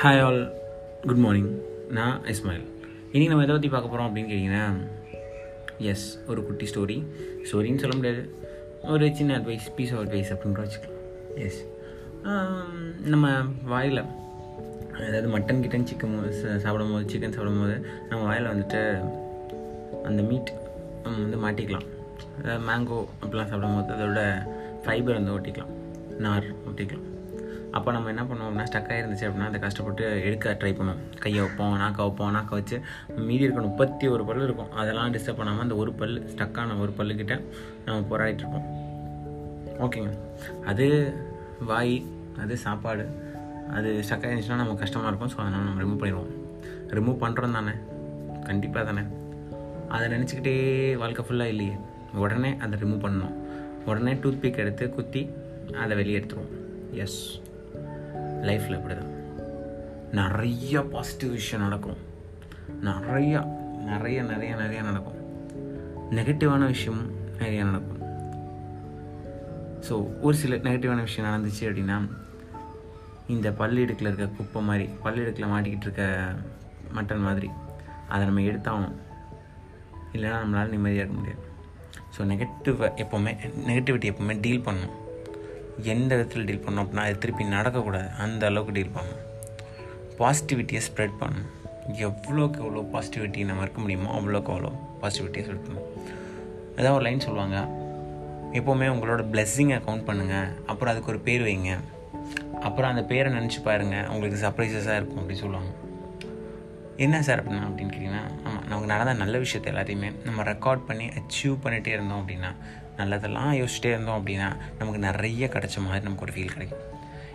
Hi all good morning நான் இஸ்மாயில் இன்றைக்கி நம்ம எதை பற்றி பார்க்க போகிறோம் அப்படின்னு கேட்டிங்கன்னா எஸ் ஒரு குட்டி ஸ்டோரி ஸ்டோரின்னு சொல்ல முடியாது. ஒரு சின்ன அட்வைஸ் பீஸ் ஆஃப் அட்வைஸ் அப்படின்ற வச்சுக்கலாம். எஸ் நம்ம வாயில் அதாவது மட்டன் கிட்டன் சிக்கன் சாப்பிடும் போது சிக்கன் சாப்பிடும் போது நம்ம வாயில் வந்துட்டு அந்த மீட் வந்து மாட்டிக்கலாம். அதாவது மேங்கோ அப்படிலாம் சாப்பிடும் போது அதோட ஃபைபர் வந்து ஒட்டிக்கலாம். நார் ஒட்டிக்கலாம். அப்போ நம்ம என்ன பண்ணுவோம்னா ஸ்டக் ஸ்டக்காக இருந்துச்சு அப்படின்னா அதை கஷ்டப்பட்டு எடுக்க ட்ரை பண்ணுவோம். கையை வைப்போம் நாக்கை வைப்போம் நாக்கை வச்சு மீதி இருக்க முப்பத்தி ஒரு பல் இருக்கும். அதெல்லாம் டிஸ்டர்ப் பண்ணாமல் அந்த ஒரு பல் ஸ்டக்கான ஒரு பல்லுக்கிட்ட நம்ம போராடிட்டு இருப்போம். ஓகேங்க அது வாய் அது சாப்பாடு. அது ஸ்டக்காக இருந்துச்சுன்னா நமக்கு கஷ்டமாக இருக்கும். ஸோ அதனால் நம்ம ரிமூவ் பண்ணிடுவோம். ரிமூவ் பண்ணுறோம் தானே? கண்டிப்பாக தானே? அதை நினச்சிக்கிட்டே வாழ்க்கை ஃபுல்லாக இல்லையே. உடனே அதை ரிமூவ் பண்ணணும். உடனே டூத் பிக் எடுத்து குத்தி அதை வெளியே எடுத்துருவோம். எஸ் லைஃப்பில் இப்படி தான் நிறைய பாசிட்டிவ் விஷயம் நடக்கும். நிறையா நிறைய நிறைய நிறைய நடக்கும். நெகட்டிவான விஷயம் நிறைய நடக்கும். ஸோ ஒரு சில நெகட்டிவான விஷயம் நடந்துச்சு அப்படின்னா இந்த பல்லிடுக்கில் இருக்க குப்பை மாதிரி பல்லிடுக்கில் மாட்டிக்கிட்டு இருக்க மட்டன் மாதிரி அதை நம்ம எடுத்தாகணும். இல்லைன்னா நம்மளால் நிம்மதியாக இருக்க முடியாது. ஸோ நெகட்டிவ் எப்போவுமே நெகட்டிவிட்டி எப்போவுமே டீல் பண்ணணும். எந்த விதத்தில் டீல் பண்ணணும் அப்படின்னா அது திருப்பி நடக்கக்கூடாது அந்த அளவுக்கு டீல் பண்ணணும் பாசிட்டிவிட்டியை ஸ்ப்ரெட் பண்ணணும் எவ்வளோக்கு எவ்வளோ பாசிட்டிவிட்டி நம்ம இருக்க முடியுமோ அவ்வளோக்கு அவ்வளோ பாசிட்டிவிட்டியை ஸ்ப்ரெட் பண்ணணும் ஏதாவது ஒரு லைன் சொல்லுவாங்க. எப்போவுமே உங்களோட பிளெஸ்ஸிங்கை கவுண்ட் பண்ணுங்கள் அப்புறம் அதுக்கு ஒரு பேர் வைங்க. அப்புறம் அந்த பேரை நினச்சி பாருங்கள் உங்களுக்கு சர்ப்ரைசஸாக இருக்கும் அப்படின்னு சொல்லுவாங்க. என்ன சார் அப்படின்னா அப்படின்னு கேட்டிங்கன்னா ஆமாம் நமக்கு நடந்த நல்ல விஷயத்த எல்லாத்தையுமே நம்ம ரெக்கார்ட் பண்ணி அச்சீவ் பண்ணிகிட்டே இருந்தோம் அப்படின்னா நல்லதெல்லாம் யோசிச்சுட்டே இருந்தோம் அப்படின்னா நமக்கு நிறைய கிடைச்ச மாதிரி நமக்கு ஒரு ஃபீல் கிடைக்கும்.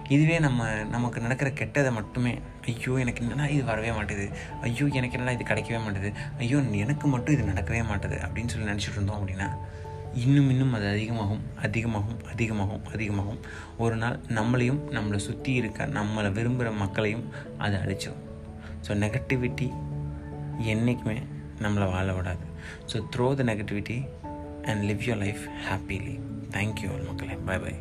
இதுவே நம்ம நமக்கு நடக்கிற கெட்டதை மட்டுமே ஐயோ எனக்கு என்னடா இது வரவே மாட்டேது ஐயோ எனக்கு என்னடா இது கிடைக்கவே மாட்டுது ஐயோ எனக்கு மட்டும் இது நடக்கவே மாட்டுது அப்படின்னு சொல்லி நினச்சிட்டு இருந்தோம் அப்படின்னா இன்னும் இன்னும் அது அதிகமாகும் அதிகமாகும் அதிகமாகும் அதிகமாகும். ஒரு நாள் நம்மளையும் நம்மளை சுற்றி இருக்க நம்மளை விரும்புகிற மக்களையும் அது அழிச்சிடும் ஸோ நெகட்டிவிட்டி என்றைக்குமே நம்மளை வாழ விடாது. So throw the negativity and live your life happily thank you மக்களே. Bye bye